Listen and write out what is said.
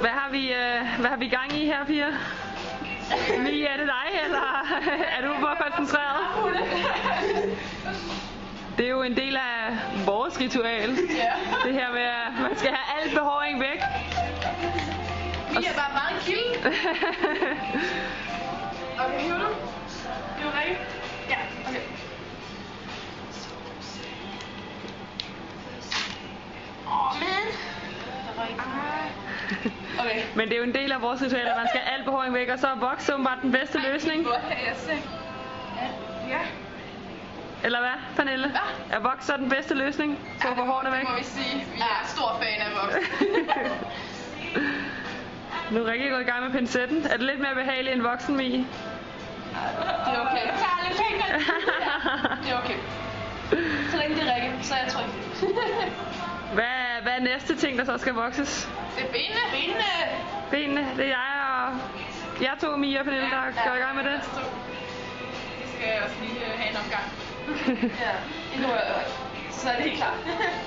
Hvad har vi, øh, hvad har vi gang i her, piger? Mie, er det dig, eller er du for koncentreret? Det er jo en del af vores ritual. Det her med, at man skal have alt behåring væk. Vi er bare meget kilde. Okay. Men det er jo en del af vores ritual, at man skal alt behåring væk, og så er voks åbenbart den bedste løsning. Ja. Eller hvad, Pernille? Hvad? Er voks så den bedste løsning for at få hårene væk? Det må vi sige. Vi er stor fan af voks. Nu er Rikke gået i gang med pincetten. Er det lidt mere behageligt end voksen Mie? Det er okay. Jeg tager lidt penge. Det er okay. Så længe det er Rikke, så er jeg tryg. Hvad, hvad er næste ting, der så skal vokses? Det er benene. Benene. Benene, det er jeg og jeg to, Mia og Pernille, der går i gang med det. Det skal jeg også lige øh, have en omgang. ja. Nu, øh, så er det helt klart.